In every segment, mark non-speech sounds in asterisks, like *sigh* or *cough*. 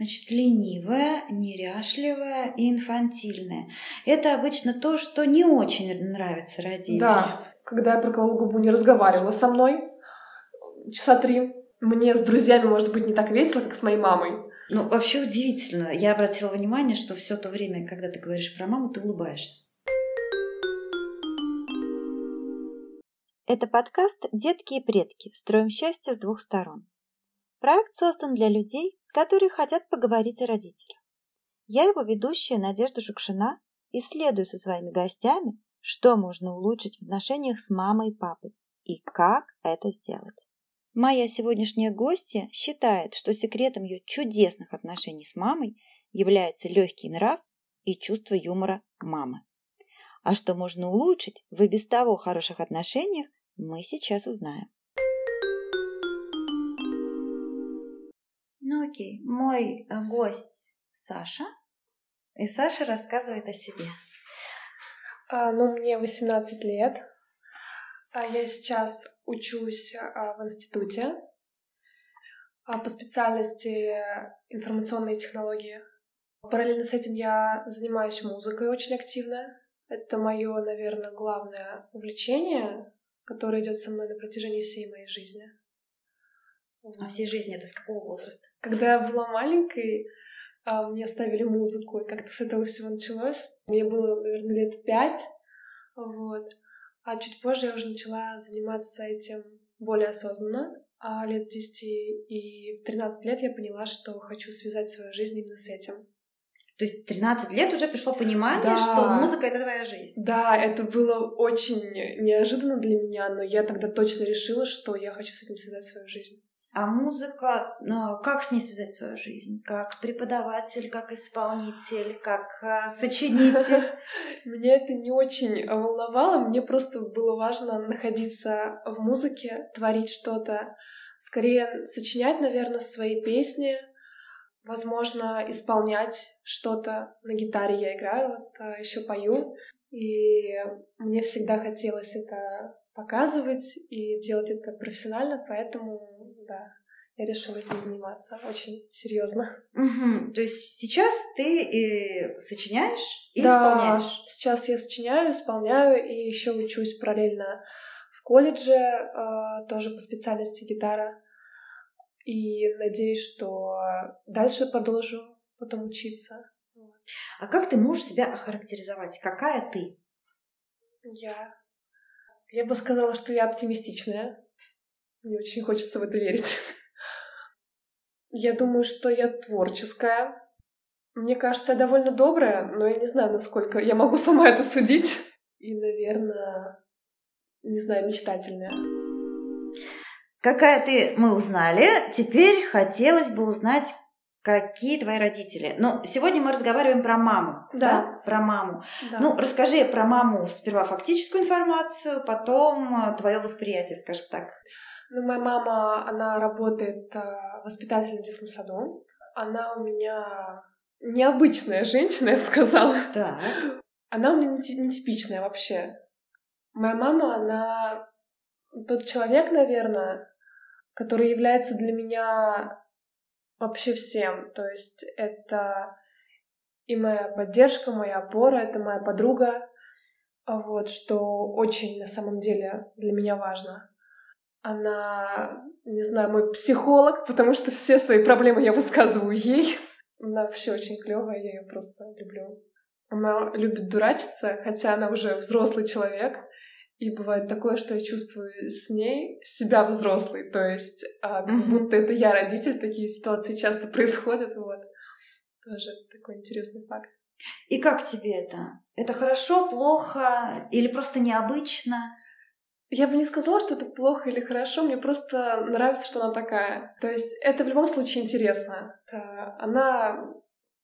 Значит, ленивая, неряшливая и инфантильная. Это обычно то, что не очень нравится родителям. Да, когда я проколола губу, не разговаривала со мной часа три. Мне с друзьями, может быть, не так весело, как с моей мамой. Ну, вообще удивительно. Я обратила внимание, что все то время, когда ты говоришь про маму, ты улыбаешься. Это подкаст «Детки и предки. Строим счастье с двух сторон». Проект создан для людей, которые хотят поговорить о родителях. Я его ведущая Надежда Шукшина исследую со своими гостями, что можно улучшить в отношениях с мамой и папой и как это сделать. Моя сегодняшняя гостья считает, что секретом ее чудесных отношений с мамой является легкий нрав и чувство юмора мамы. А что можно улучшить в и без того хороших отношениях, мы сейчас узнаем. Ну окей, мой э, гость Саша, и Саша рассказывает о себе. А, ну, мне 18 лет. А я сейчас учусь а, в институте а, по специальности информационные технологии. Параллельно с этим я занимаюсь музыкой очень активно. Это мое, наверное, главное увлечение, которое идет со мной на протяжении всей моей жизни. А всей жизни это с какого возраста? Когда я была маленькой, а, мне ставили музыку, и как-то с этого всего началось. Мне было, наверное, лет пять, вот. А чуть позже я уже начала заниматься этим более осознанно. А лет с 10 и в 13 лет я поняла, что хочу связать свою жизнь именно с этим. То есть 13 лет уже пришло понимание, да. что музыка — это твоя жизнь. Да, это было очень неожиданно для меня, но я тогда точно решила, что я хочу с этим связать свою жизнь. А музыка, ну, как с ней связать свою жизнь? Как преподаватель, как исполнитель, как э, сочинитель? *laughs* Меня это не очень волновало, мне просто было важно находиться в музыке, творить что-то, скорее сочинять, наверное, свои песни, возможно, исполнять что-то. На гитаре я играю, вот а, еще пою, и мне всегда хотелось это показывать и делать это профессионально, поэтому да, я решила этим заниматься очень серьезно. Угу. То есть сейчас ты и сочиняешь и да, исполняешь? Сейчас я сочиняю, исполняю и еще учусь параллельно в колледже, э, тоже по специальности гитара. И надеюсь, что дальше продолжу потом учиться. А как ты можешь себя охарактеризовать? Какая ты? Я. Я бы сказала, что я оптимистичная. Мне очень хочется в это верить. Я думаю, что я творческая. Мне кажется, я довольно добрая, но я не знаю, насколько я могу сама это судить. И, наверное, не знаю, мечтательная. Какая ты, мы узнали. Теперь хотелось бы узнать, какие твои родители. Ну, сегодня мы разговариваем про маму. Да. да? Про маму. Да. Ну, расскажи про маму сперва фактическую информацию, потом твое восприятие, скажем так. Ну, моя мама, она работает э, воспитателем в детском саду. Она у меня необычная женщина, я бы сказала. Да. Она у меня нетипичная вообще. Моя мама, она тот человек, наверное, который является для меня вообще всем. То есть это и моя поддержка, моя опора, это моя подруга. Вот, что очень на самом деле для меня важно. Она, не знаю, мой психолог, потому что все свои проблемы я высказываю ей. Она вообще очень клевая, я ее просто люблю. Она любит дурачиться, хотя она уже взрослый человек. И бывает такое, что я чувствую с ней себя взрослой. То есть, а, как будто это я родитель, такие ситуации часто происходят. Вот. Тоже такой интересный факт. И как тебе это? Это хорошо, плохо или просто необычно? Я бы не сказала, что это плохо или хорошо, мне просто нравится, что она такая. То есть это в любом случае интересно. Это, она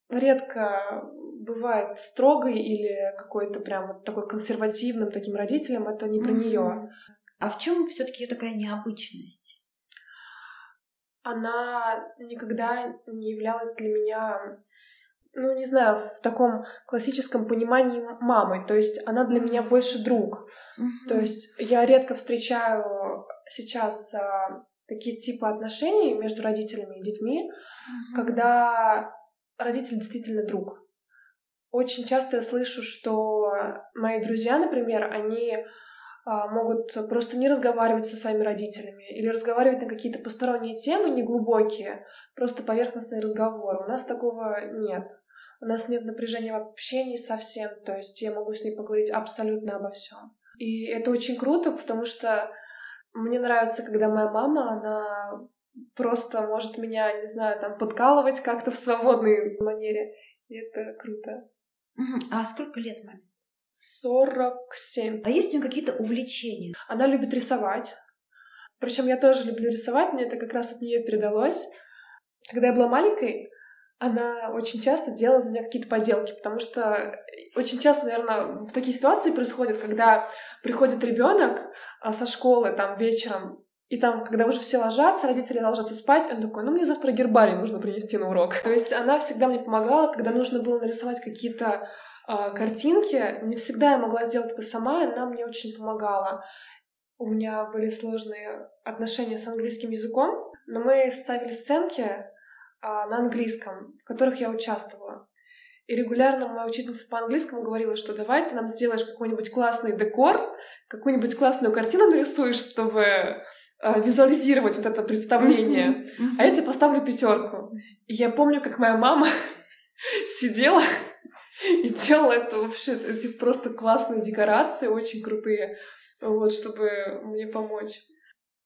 редко бывает строгой или какой-то прям вот такой консервативным таким родителем, это не про mm-hmm. нее. А в чем все-таки такая необычность? Она никогда не являлась для меня ну, не знаю, в таком классическом понимании мамы. То есть она для меня больше друг. Mm-hmm. То есть я редко встречаю сейчас а, такие типы отношений между родителями и детьми, mm-hmm. когда родитель действительно друг. Очень часто я слышу, что мои друзья, например, они а, могут просто не разговаривать со своими родителями или разговаривать на какие-то посторонние темы, неглубокие, просто поверхностные разговоры. У нас такого нет. У нас нет напряжения в общении совсем, то есть я могу с ней поговорить абсолютно обо всем. И это очень круто, потому что мне нравится, когда моя мама, она просто может меня, не знаю, там подкалывать как-то в свободной манере. И это круто. А сколько лет маме? 47. А есть у нее какие-то увлечения? Она любит рисовать. Причем я тоже люблю рисовать, мне это как раз от нее передалось. Когда я была маленькой, она очень часто делала за меня какие-то поделки, потому что очень часто, наверное, такие ситуации происходят, когда приходит ребенок а, со школы там вечером, и там, когда уже все ложатся, родители ложатся спать, он такой, ну мне завтра гербарий нужно принести на урок. То есть она всегда мне помогала, когда нужно было нарисовать какие-то э, картинки. Не всегда я могла сделать это сама, она мне очень помогала. У меня были сложные отношения с английским языком, но мы ставили сценки э, на английском, в которых я участвовала. И регулярно моя учительница по английскому говорила, что давай ты нам сделаешь какой-нибудь классный декор, какую-нибудь классную картину нарисуешь, чтобы э, визуализировать вот это представление. Mm-hmm. Mm-hmm. А я тебе поставлю пятерку. И я помню, как моя мама *laughs* сидела и делала это вообще, эти просто классные декорации, очень крутые, вот, чтобы мне помочь.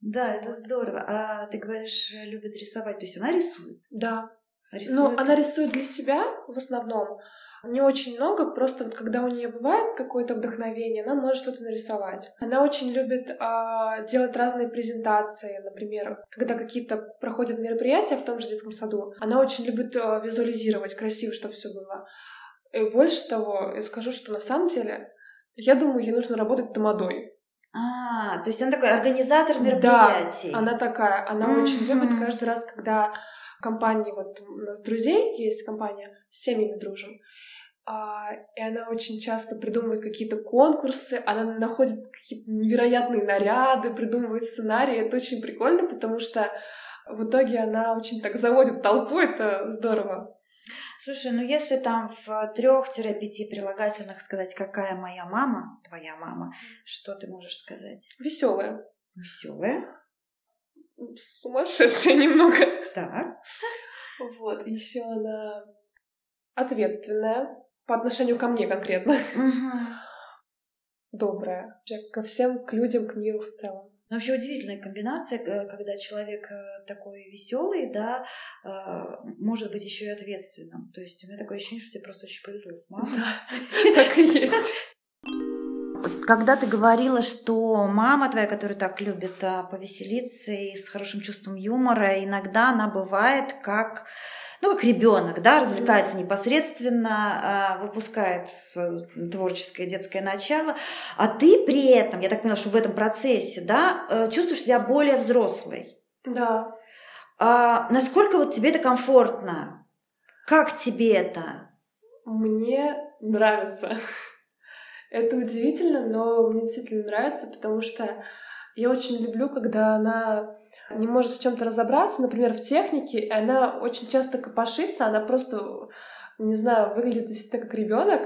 Да, это здорово. А ты говоришь, любит рисовать, то есть она рисует? Да. Рисует... Ну, она рисует для себя в основном. Не очень много, просто вот когда у нее бывает какое-то вдохновение, она может что-то нарисовать. Она очень любит э, делать разные презентации, например, когда какие-то проходят мероприятия в том же детском саду. Она очень любит э, визуализировать красиво, чтобы все было. И больше того, я скажу, что на самом деле, я думаю, ей нужно работать тамадой. А, то есть она такой организатор мероприятий. Да, она такая. Она mm-hmm. очень любит каждый раз, когда компании, вот у нас друзей есть компания, с семьями дружим, а, и она очень часто придумывает какие-то конкурсы, она находит какие-то невероятные наряды, придумывает сценарии. Это очень прикольно, потому что в итоге она очень так заводит толпу, это здорово. Слушай, ну если там в трех-пяти прилагательных сказать, какая моя мама, твоя мама, что ты можешь сказать? Веселая. Веселая. Сумасшедшая немного. Так. Вот, еще она ответственная по отношению ко мне конкретно. Добрая. Ко всем, к людям, к миру в целом. Ну, вообще удивительная комбинация, когда человек э, такой веселый, да, э, может быть еще и ответственным. То есть у меня такое ощущение, что тебе просто очень повезло с мамой. Так и есть. Когда ты говорила, что мама твоя, которая так любит а, повеселиться и с хорошим чувством юмора, иногда она бывает как ну, как ребенок, да, развлекается непосредственно, а, выпускает свое творческое детское начало, а ты при этом, я так поняла, что в этом процессе, да, э, чувствуешь себя более взрослой. Да. А, насколько вот тебе это комфортно? Как тебе это? Мне нравится. Это удивительно, но мне действительно нравится, потому что я очень люблю, когда она не может в чем-то разобраться, например, в технике, и она очень часто копошится, она просто, не знаю, выглядит действительно как ребенок,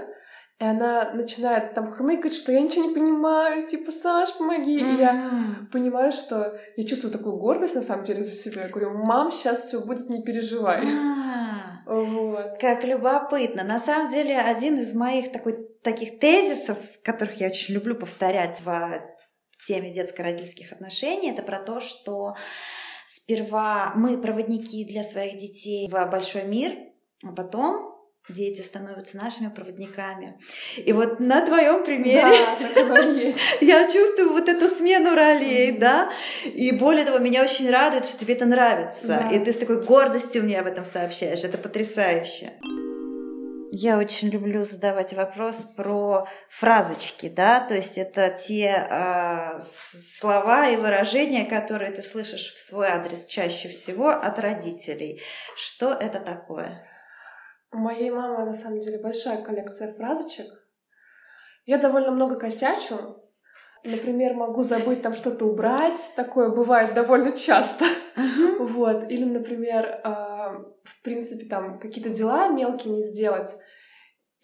и она начинает там хныкать, что я ничего не понимаю, типа, Саш, помоги. Mm-hmm. И я понимаю, что я чувствую такую гордость на самом деле за себя. Я говорю, мам, сейчас все будет, не переживай. А, вот. Как любопытно. На самом деле, один из моих такой, таких тезисов, которых я очень люблю повторять в теме детско-родительских отношений, это про то, что сперва мы проводники для своих детей в большой мир, а потом дети становятся нашими проводниками. И вот на твоем примере да, *laughs* я чувствую вот эту смену ролей, mm-hmm. да. И более того, меня очень радует, что тебе это нравится. Да. И ты с такой гордостью мне об этом сообщаешь. Это потрясающе. Я очень люблю задавать вопрос про фразочки, да, то есть это те э, слова и выражения, которые ты слышишь в свой адрес чаще всего от родителей. Что это такое? У моей мамы на самом деле большая коллекция фразочек. Я довольно много косячу, Например, могу забыть там что-то убрать, такое бывает довольно часто. Вот. Или, например, э, в принципе, там какие-то дела мелкие не сделать.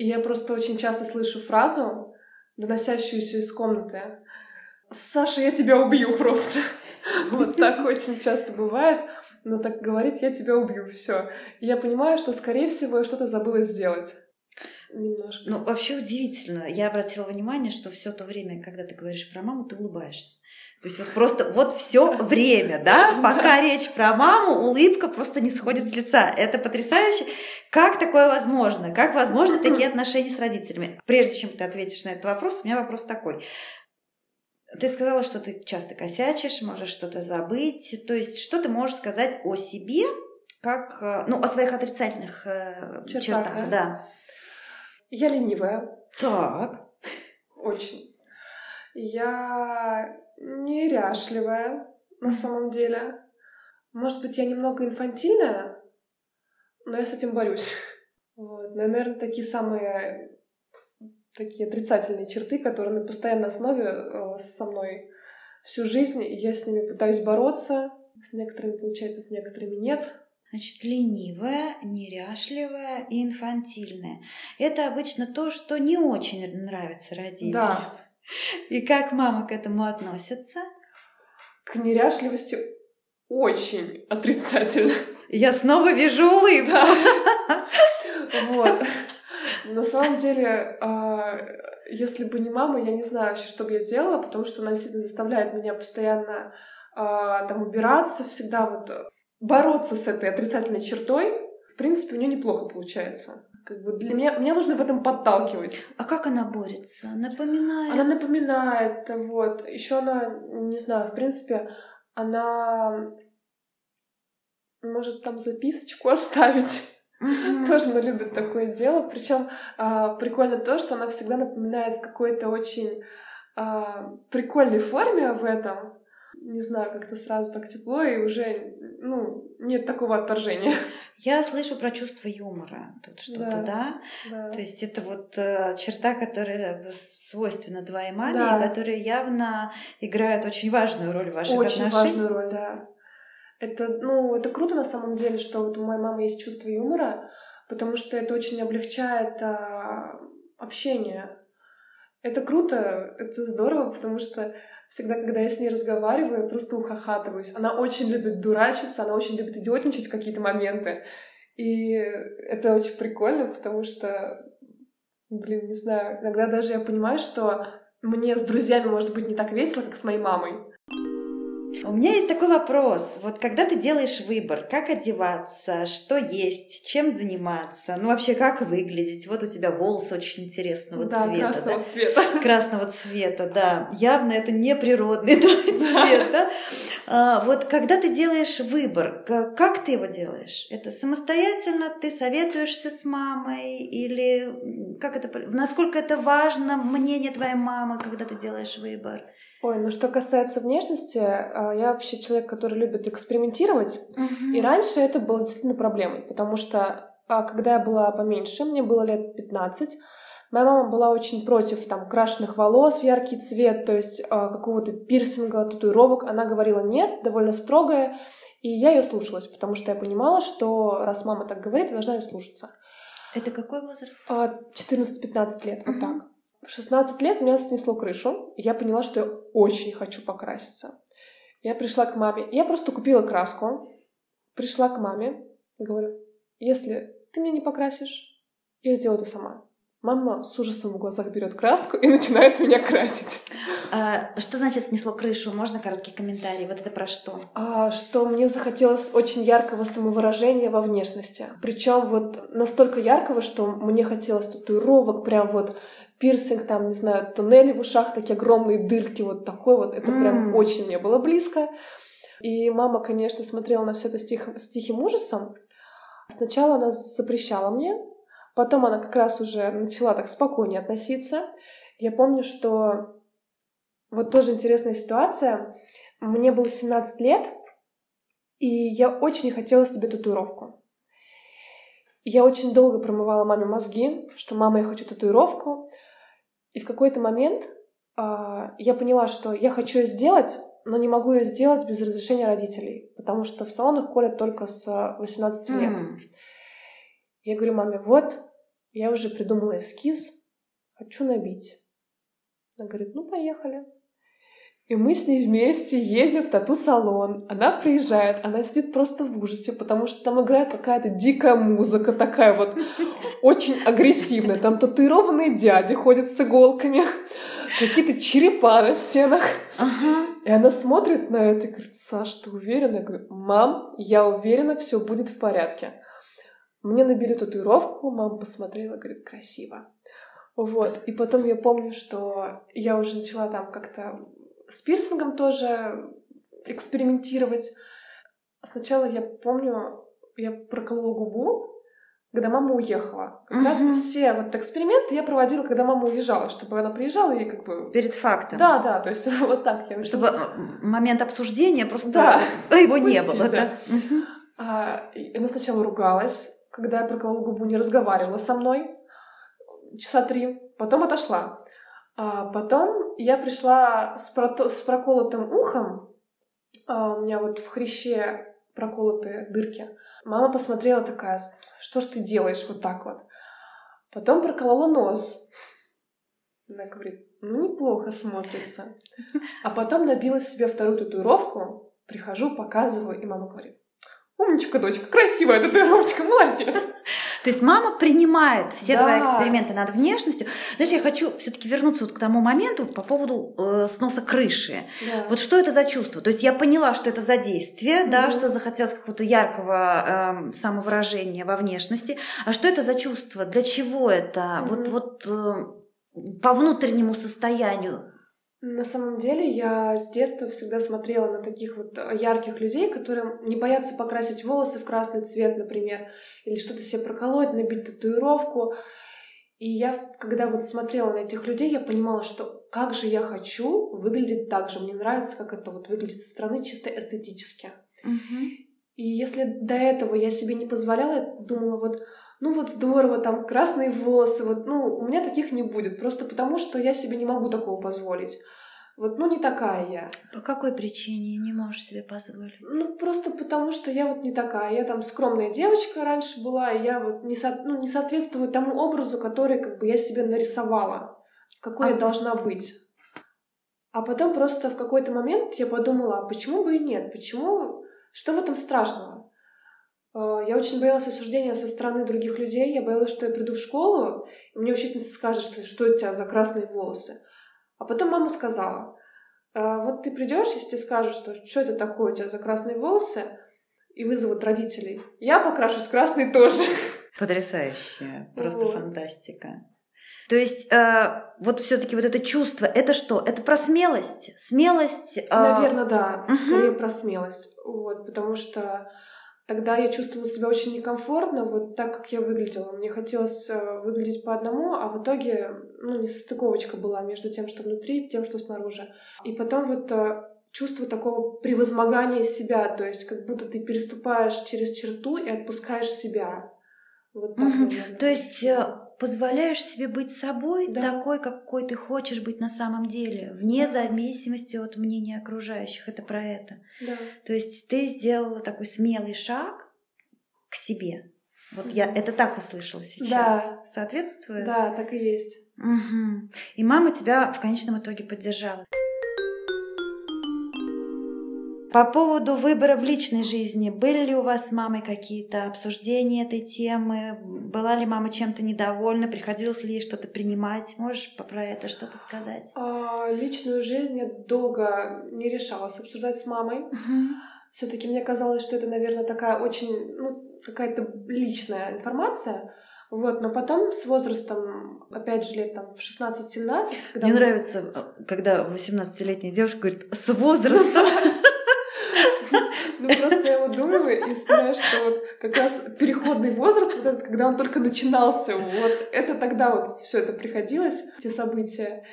И я просто очень часто слышу фразу, доносящуюся из комнаты. Саша, я тебя убью просто. *laughs* Вот так очень часто бывает. Но так говорит, я тебя убью, все. И я понимаю, что, скорее всего, я что-то забыла сделать. Немножко. Ну, вообще удивительно. Я обратила внимание, что все то время, когда ты говоришь про маму, ты улыбаешься. То есть вот просто вот все время, да, пока речь про маму, улыбка просто не сходит с лица. Это потрясающе. Как такое возможно? Как возможно такие отношения с родителями? Прежде чем ты ответишь на этот вопрос, у меня вопрос такой. Ты сказала, что ты часто косячишь, можешь что-то забыть. То есть, что ты можешь сказать о себе, как, э, ну, о своих отрицательных э, чертах, чертах да? да. Я ленивая. Так. Очень. Я неряшливая на самом деле. Может быть, я немного инфантильная, но я с этим борюсь. *laughs* Вот. Наверное, такие самые такие отрицательные черты, которые на постоянной основе э, со мной всю жизнь, и я с ними пытаюсь бороться. С некоторыми получается, с некоторыми нет. Значит, ленивая, неряшливая и инфантильная. Это обычно то, что не очень нравится родителям. Да. И как мама к этому относится? К неряшливости очень отрицательно. Я снова вижу улыбку. Вот. *laughs* На самом деле, а, если бы не мама, я не знаю вообще, что бы я делала, потому что она действительно заставляет меня постоянно а, там убираться, всегда вот бороться с этой отрицательной чертой. В принципе, у нее неплохо получается. Как бы для меня, мне нужно в этом подталкивать. А как она борется? Напоминает? Она напоминает, вот. Еще она, не знаю, в принципе, она может там записочку оставить Mm-hmm. Тоже она любит такое дело. Причем а, прикольно то, что она всегда напоминает в какой-то очень а, прикольной форме в этом. Не знаю, как-то сразу так тепло, и уже ну, нет такого отторжения. Я слышу про чувство юмора. Тут что-то, да? да? да. То есть это вот э, черта, которая свойственна маме, да. и которая явно играет очень важную роль в ваших очень отношениях. Очень важную роль, да. Это, ну, это круто на самом деле, что вот у моей мамы есть чувство юмора, потому что это очень облегчает а, общение. Это круто, это здорово, потому что всегда, когда я с ней разговариваю, я просто ухахатываюсь. Она очень любит дурачиться, она очень любит идиотничать в какие-то моменты. И это очень прикольно, потому что, блин, не знаю, иногда даже я понимаю, что мне с друзьями может быть не так весело, как с моей мамой. У меня есть такой вопрос. Вот когда ты делаешь выбор, как одеваться, что есть, чем заниматься, ну вообще как выглядеть. Вот у тебя волосы очень интересного да, цвета. Красного да? цвета. *laughs* Красного цвета, да. Явно это не природный *laughs* цвет, да. А, вот когда ты делаешь выбор, как ты его делаешь? Это самостоятельно ты советуешься с мамой или как это, насколько это важно мнение твоей мамы, когда ты делаешь выбор? Ой, ну что касается внешности, а, я вообще человек, который любит экспериментировать. Uh-huh. И раньше это было действительно проблемой, потому что а, когда я была поменьше, мне было лет 15, моя мама была очень против там крашеных волос в яркий цвет, то есть а, какого-то пирсинга, татуировок. Она говорила нет, довольно строгая, и я ее слушалась, потому что я понимала, что раз мама так говорит, я должна ее слушаться. Это какой возраст? 14-15 лет, uh-huh. вот так. В 16 лет меня снесло крышу, и я поняла, что я очень хочу покраситься. Я пришла к маме, я просто купила краску, пришла к маме, говорю, если ты меня не покрасишь, я сделаю это сама. Мама с ужасом в глазах берет краску и начинает меня красить. А, что значит снесло крышу? Можно короткий комментарий? Вот это про что? А, что мне захотелось очень яркого самовыражения во внешности. Причем вот настолько яркого, что мне хотелось татуировок, прям вот пирсинг, там, не знаю, туннели в ушах, такие огромные дырки, вот такой вот. Это mm. прям очень мне было близко. И мама, конечно, смотрела на все это с тихим, с тихим ужасом. Сначала она запрещала мне Потом она как раз уже начала так спокойнее относиться. Я помню, что вот тоже интересная ситуация. Мне было 17 лет, и я очень не хотела себе татуировку. Я очень долго промывала маме мозги, что мама, я хочу татуировку. И в какой-то момент а, я поняла, что я хочу ее сделать, но не могу ее сделать без разрешения родителей, потому что в салонах колят только с 18 лет. Mm. Я говорю маме, вот, я уже придумала эскиз, хочу набить. Она говорит, ну, поехали. И мы с ней вместе ездим в тату-салон. Она приезжает, она сидит просто в ужасе, потому что там играет какая-то дикая музыка, такая вот очень агрессивная. Там татуированные дяди ходят с иголками, какие-то черепа на стенах. Ага. И она смотрит на это и говорит, Саш, ты уверена? Я говорю, мам, я уверена, все будет в порядке. Мне набили татуировку, мама посмотрела, говорит, красиво. Вот. И потом я помню, что я уже начала там как-то с пирсингом тоже экспериментировать. Сначала я помню, я проколола губу, когда мама уехала. Как угу. раз все вот эксперименты я проводила, когда мама уезжала, чтобы она приезжала и как бы... Перед фактом. Да, да, то есть *laughs* вот так я... Чтобы момент обсуждения просто да. *laughs* его Пусти, не было. Да. Да. Угу. А, она сначала ругалась, когда я проколола губу, не разговаривала со мной часа три, потом отошла. А потом я пришла с, прото- с проколотым ухом, а у меня вот в хряще проколотые дырки. Мама посмотрела такая, что ж ты делаешь вот так вот? Потом проколола нос. Она говорит, ну неплохо смотрится. А потом набила себе вторую татуировку, прихожу, показываю, и мама говорит, умничка, дочка, красивая татуировочка, молодец. То есть мама принимает все да. твои эксперименты над внешностью. Знаешь, я хочу все-таки вернуться вот к тому моменту по поводу э, сноса крыши. Да. Вот что это за чувство? То есть я поняла, что это за действие, mm-hmm. да, что захотелось какого-то яркого э, самовыражения во внешности. А что это за чувство? Для чего это? Mm-hmm. Вот, вот э, по внутреннему состоянию на самом деле я с детства всегда смотрела на таких вот э, ярких людей, которые не боятся покрасить волосы в красный цвет, например, или что-то себе проколоть, набить татуировку. И я, когда вот смотрела на этих людей, я понимала, что как же я хочу выглядеть так же. Мне нравится, как это вот выглядит со стороны чисто эстетически. Угу. И если до этого я себе не позволяла, я думала, вот ну вот здорово, там красные волосы, вот, ну, у меня таких не будет, просто потому что я себе не могу такого позволить. Вот, ну, не такая я. По какой причине не можешь себе позволить? Ну, просто потому что я вот не такая. Я там скромная девочка раньше была, и я вот не, со, ну, не соответствую тому образу, который как бы я себе нарисовала, какой а... я должна быть. А потом просто в какой-то момент я подумала, а почему бы и нет? Почему? Что в этом страшного? А, я очень боялась осуждения со стороны других людей. Я боялась, что я приду в школу, и мне учительница скажет, что, что у тебя за красные волосы. А потом мама сказала, «А, вот ты придешь, если скажут, что что это такое у тебя за красные волосы, и вызовут родителей, я покрашусь красный тоже. Потрясающе, просто вот. фантастика. То есть э, вот все-таки вот это чувство, это что? Это про смелость, смелость. Э... Наверное, да, угу. скорее про смелость, вот, потому что Тогда я чувствовала себя очень некомфортно, вот так, как я выглядела. Мне хотелось э, выглядеть по одному, а в итоге, ну, несостыковочка была между тем, что внутри, и тем, что снаружи. И потом вот э, чувство такого превозмогания себя, то есть как будто ты переступаешь через черту и отпускаешь себя. Вот так, угу. То есть э, позволяешь себе быть собой да. такой, какой ты хочешь быть на самом деле, вне зависимости от мнения окружающих. Это про это. Да. То есть ты сделала такой смелый шаг к себе. Вот угу. я это так услышала сейчас. Да. Соответствует? Да, так и есть. Угу. И мама тебя в конечном итоге поддержала. По поводу выбора в личной жизни, были ли у вас с мамой какие-то обсуждения этой темы? Была ли мама чем-то недовольна? Приходилось ли ей что-то принимать? Можешь про это что-то сказать? А, личную жизнь я долго не решалась обсуждать с мамой. Угу. Все-таки мне казалось, что это, наверное, такая очень, ну, какая-то личная информация. Вот, но потом с возрастом, опять же, лет там в 16-17, когда... Мне мы... нравится, когда 18-летняя девушка говорит «с возрастом». *laughs* Ну, просто я вот думаю и вспоминаю, что вот как раз переходный возраст, вот этот, когда он только начинался, вот это тогда вот все это приходилось, те события.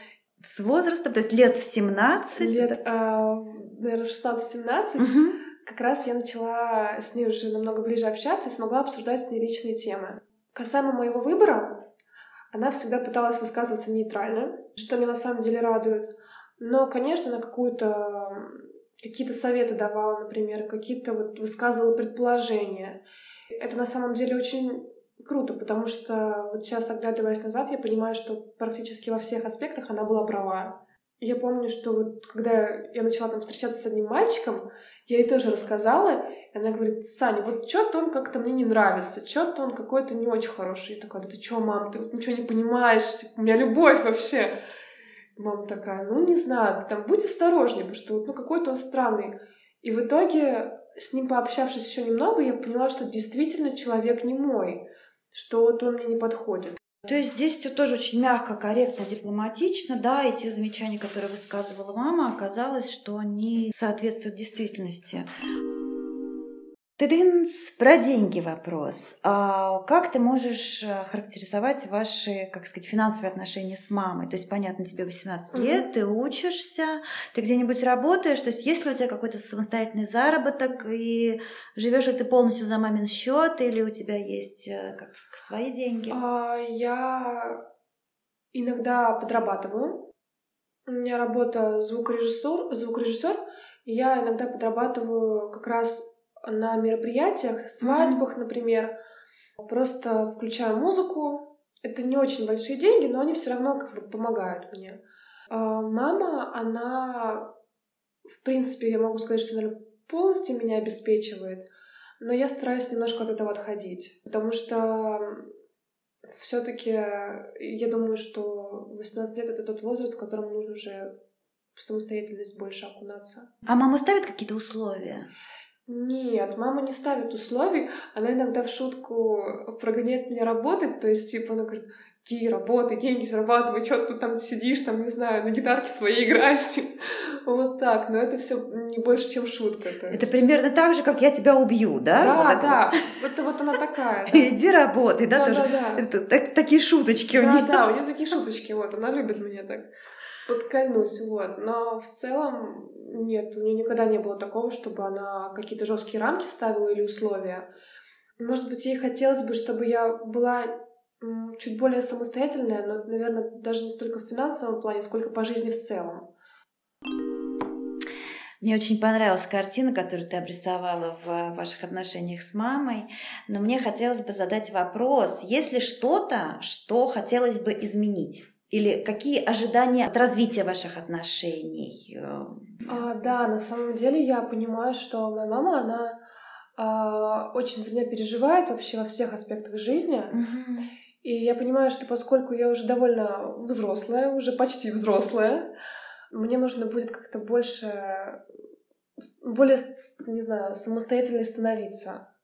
С возрастом, то есть лет в 17? Лет, а, наверное, 16-17. Угу. Как раз я начала с ней уже намного ближе общаться и смогла обсуждать с ней личные темы. Касаемо моего выбора, она всегда пыталась высказываться нейтрально, что меня на самом деле радует. Но, конечно, на какую-то какие-то советы давала, например, какие-то вот высказывала предположения. Это на самом деле очень круто, потому что вот сейчас, оглядываясь назад, я понимаю, что практически во всех аспектах она была права. Я помню, что вот когда я начала там встречаться с одним мальчиком, я ей тоже рассказала, и она говорит, Саня, вот что-то он как-то мне не нравится, что-то он какой-то не очень хороший. Я такая, да ты что, мам, ты вот ничего не понимаешь, типа, у меня любовь вообще. Мама такая, ну не знаю, ты там будь осторожнее, потому что ну какой-то он странный. И в итоге, с ним пообщавшись еще немного, я поняла, что действительно человек не мой, что вот он мне не подходит. То есть здесь все тоже очень мягко, корректно, дипломатично, да, и те замечания, которые высказывала мама, оказалось, что они соответствуют действительности. Тыдынц, про деньги вопрос. А как ты можешь э, характеризовать ваши, как сказать, финансовые отношения с мамой? То есть, понятно, тебе 18 mm-hmm. лет, ты учишься, ты где-нибудь работаешь, то есть есть ли у тебя какой-то самостоятельный заработок, и живешь ли ты полностью за мамин счет, или у тебя есть э, как, свои деньги? А, я иногда подрабатываю. У меня работа звукорежиссер, звукорежиссер, и я иногда подрабатываю как раз на мероприятиях, свадьбах, например, просто включаю музыку. Это не очень большие деньги, но они все равно как бы помогают мне. А мама, она, в принципе, я могу сказать, что, наверное, полностью меня обеспечивает, но я стараюсь немножко от этого отходить, потому что все-таки я думаю, что 18 лет это тот возраст, в котором нужно уже в самостоятельность больше окунаться. А мама ставит какие-то условия? Нет, мама не ставит условий. Она иногда в шутку прогоняет меня работать. То есть, типа, она говорит, иди, работай, деньги зарабатывай, что ты там сидишь, там, не знаю, на гитарке своей играешь. *laughs* Вот так. Но это все не больше, чем шутка. Это примерно так же, как я тебя убью, да? Да, вот да. Вот. Это вот она такая. *laughs* Иди работай, да, тоже? Да, да. такие шуточки у нее. Да, да, у нее такие шуточки, вот. Она любит меня так подкольнуть, вот. Но в целом нет, у нее никогда не было такого, чтобы она какие-то жесткие рамки ставила или условия. Может быть, ей хотелось бы, чтобы я была чуть более самостоятельная, но, наверное, даже не столько в финансовом плане, сколько по жизни в целом. Мне очень понравилась картина, которую ты обрисовала в ваших отношениях с мамой, но мне хотелось бы задать вопрос, есть ли что-то, что хотелось бы изменить? Или какие ожидания от развития ваших отношений? А, да, на самом деле я понимаю, что моя мама, она а, очень за меня переживает вообще во всех аспектах жизни. Угу. И я понимаю, что поскольку я уже довольно взрослая, уже почти взрослая, мне нужно будет как-то больше, более, не знаю, самостоятельной становиться.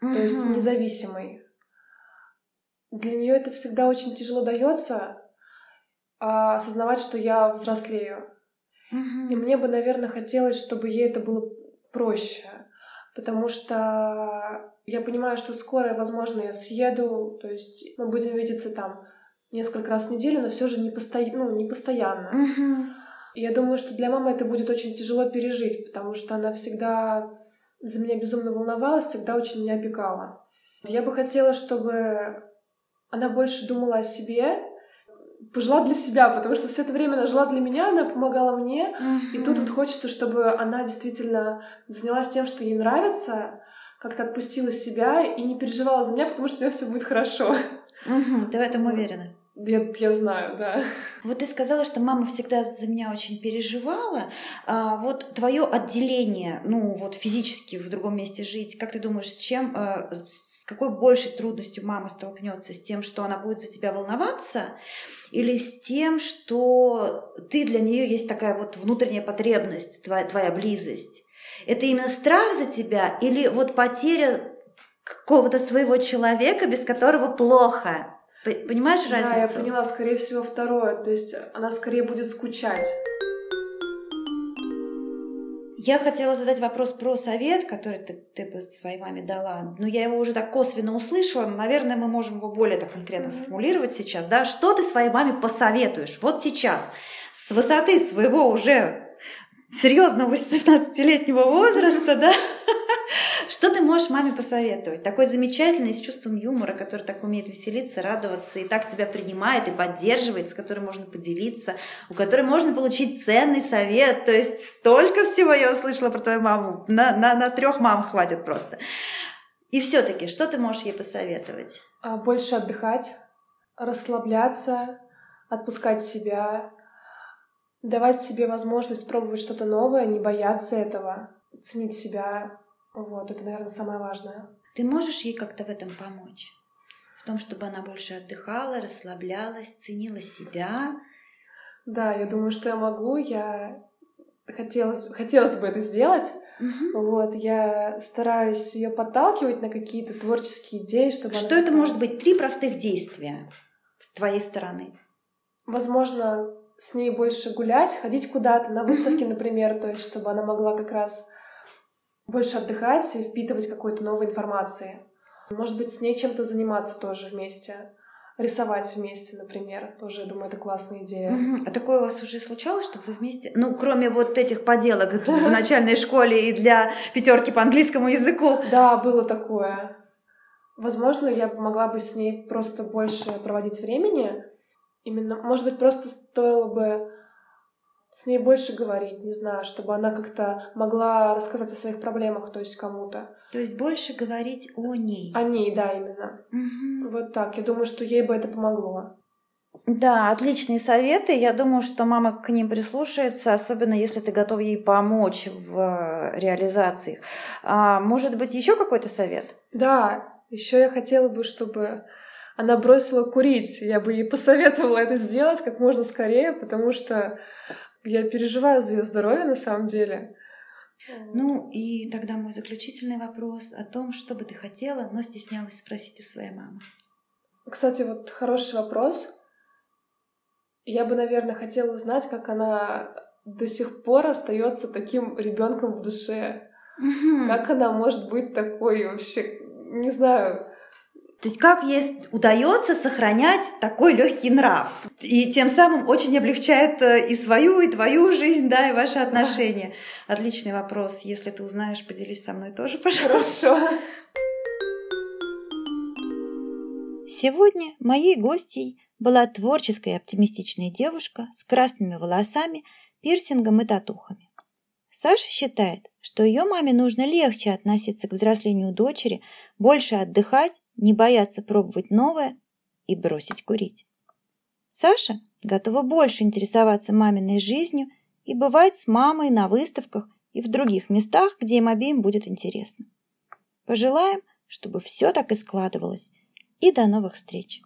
Угу. То есть независимой. Для нее это всегда очень тяжело дается, а, осознавать, что я взрослею. Mm-hmm. И мне бы, наверное, хотелось, чтобы ей это было проще. Потому что я понимаю, что скоро, возможно, я съеду, то есть мы будем видеться там несколько раз в неделю, но все же не, посто... ну, не постоянно. Mm-hmm. И я думаю, что для мамы это будет очень тяжело пережить, потому что она всегда за меня безумно волновалась, всегда очень меня опекала. Я бы хотела, чтобы она больше думала о себе, пожила для себя, потому что все это время она жила для меня, она помогала мне, mm-hmm. и тут вот хочется, чтобы она действительно занялась тем, что ей нравится, как-то отпустила себя и не переживала за меня, потому что у меня все будет хорошо. Mm-hmm. Ты в этом уверена? Я, я знаю, да. Вот ты сказала, что мама всегда за меня очень переживала. А вот твое отделение, ну вот физически в другом месте жить, как ты думаешь, с чем, э, с какой большей трудностью мама столкнется? С тем, что она будет за тебя волноваться? или с тем, что ты для нее есть такая вот внутренняя потребность, твоя, твоя близость. Это именно страх за тебя или вот потеря какого-то своего человека, без которого плохо? Понимаешь разницу? Да, я поняла, скорее всего, второе. То есть она скорее будет скучать. Я хотела задать вопрос про совет, который ты, ты бы своей маме дала. Но я его уже так косвенно услышала. Но, наверное, мы можем его более так конкретно mm-hmm. сформулировать сейчас. Да? Что ты своей маме посоветуешь вот сейчас с высоты своего уже серьезного 18-летнего возраста, да? Что ты можешь маме посоветовать? Такой замечательный, с чувством юмора, который так умеет веселиться, радоваться, и так тебя принимает и поддерживает, с которой можно поделиться, у которой можно получить ценный совет. То есть столько всего я услышала про твою маму. На, на, на трех мам хватит просто. И все-таки, что ты можешь ей посоветовать? А, больше отдыхать, расслабляться, отпускать себя, давать себе возможность пробовать что-то новое, не бояться этого, ценить себя. Вот, это, наверное, самое важное. Ты можешь ей как-то в этом помочь? В том, чтобы она больше отдыхала, расслаблялась, ценила себя? Да, я думаю, что я могу. Я хотелось, хотелось бы это сделать. Угу. Вот, я стараюсь ее подталкивать на какие-то творческие идеи, чтобы Что это может быть? Три простых действия с твоей стороны. Возможно, с ней больше гулять, ходить куда-то на выставки, например, то есть чтобы она могла как раз больше отдыхать и впитывать какой-то новой информации. Может быть, с ней чем-то заниматься тоже вместе. Рисовать вместе, например. Тоже, я думаю, это классная идея. А такое у вас уже случалось, чтобы вы вместе... Ну, кроме вот этих поделок *laughs* в начальной школе и для пятерки по английскому языку. Да, было такое. Возможно, я могла бы с ней просто больше проводить времени, Именно, может быть, просто стоило бы с ней больше говорить, не знаю, чтобы она как-то могла рассказать о своих проблемах, то есть кому-то. То есть больше говорить о ней. О ней, да, именно. Угу. Вот так. Я думаю, что ей бы это помогло. Да, отличные советы. Я думаю, что мама к ним прислушается, особенно если ты готов ей помочь в э, реализации их. А, может быть, еще какой-то совет? Да, еще я хотела бы, чтобы она бросила курить. Я бы ей посоветовала это сделать как можно скорее, потому что я переживаю за ее здоровье на самом деле. Ну и тогда мой заключительный вопрос о том, что бы ты хотела, но стеснялась спросить у своей мамы. Кстати, вот хороший вопрос. Я бы, наверное, хотела узнать, как она до сих пор остается таким ребенком в душе. Угу. Как она может быть такой вообще, не знаю, то есть как ей удается сохранять такой легкий нрав. И тем самым очень облегчает э, и свою, и твою жизнь, да, и ваши отношения. Отличный вопрос. Если ты узнаешь, поделись со мной тоже, пожалуйста. Хорошо. Сегодня моей гостьей была творческая и оптимистичная девушка с красными волосами, пирсингом и татухами. Саша считает, что ее маме нужно легче относиться к взрослению дочери, больше отдыхать не бояться пробовать новое и бросить курить. Саша готова больше интересоваться маминой жизнью и бывать с мамой на выставках и в других местах, где им обеим будет интересно. Пожелаем, чтобы все так и складывалось. И до новых встреч!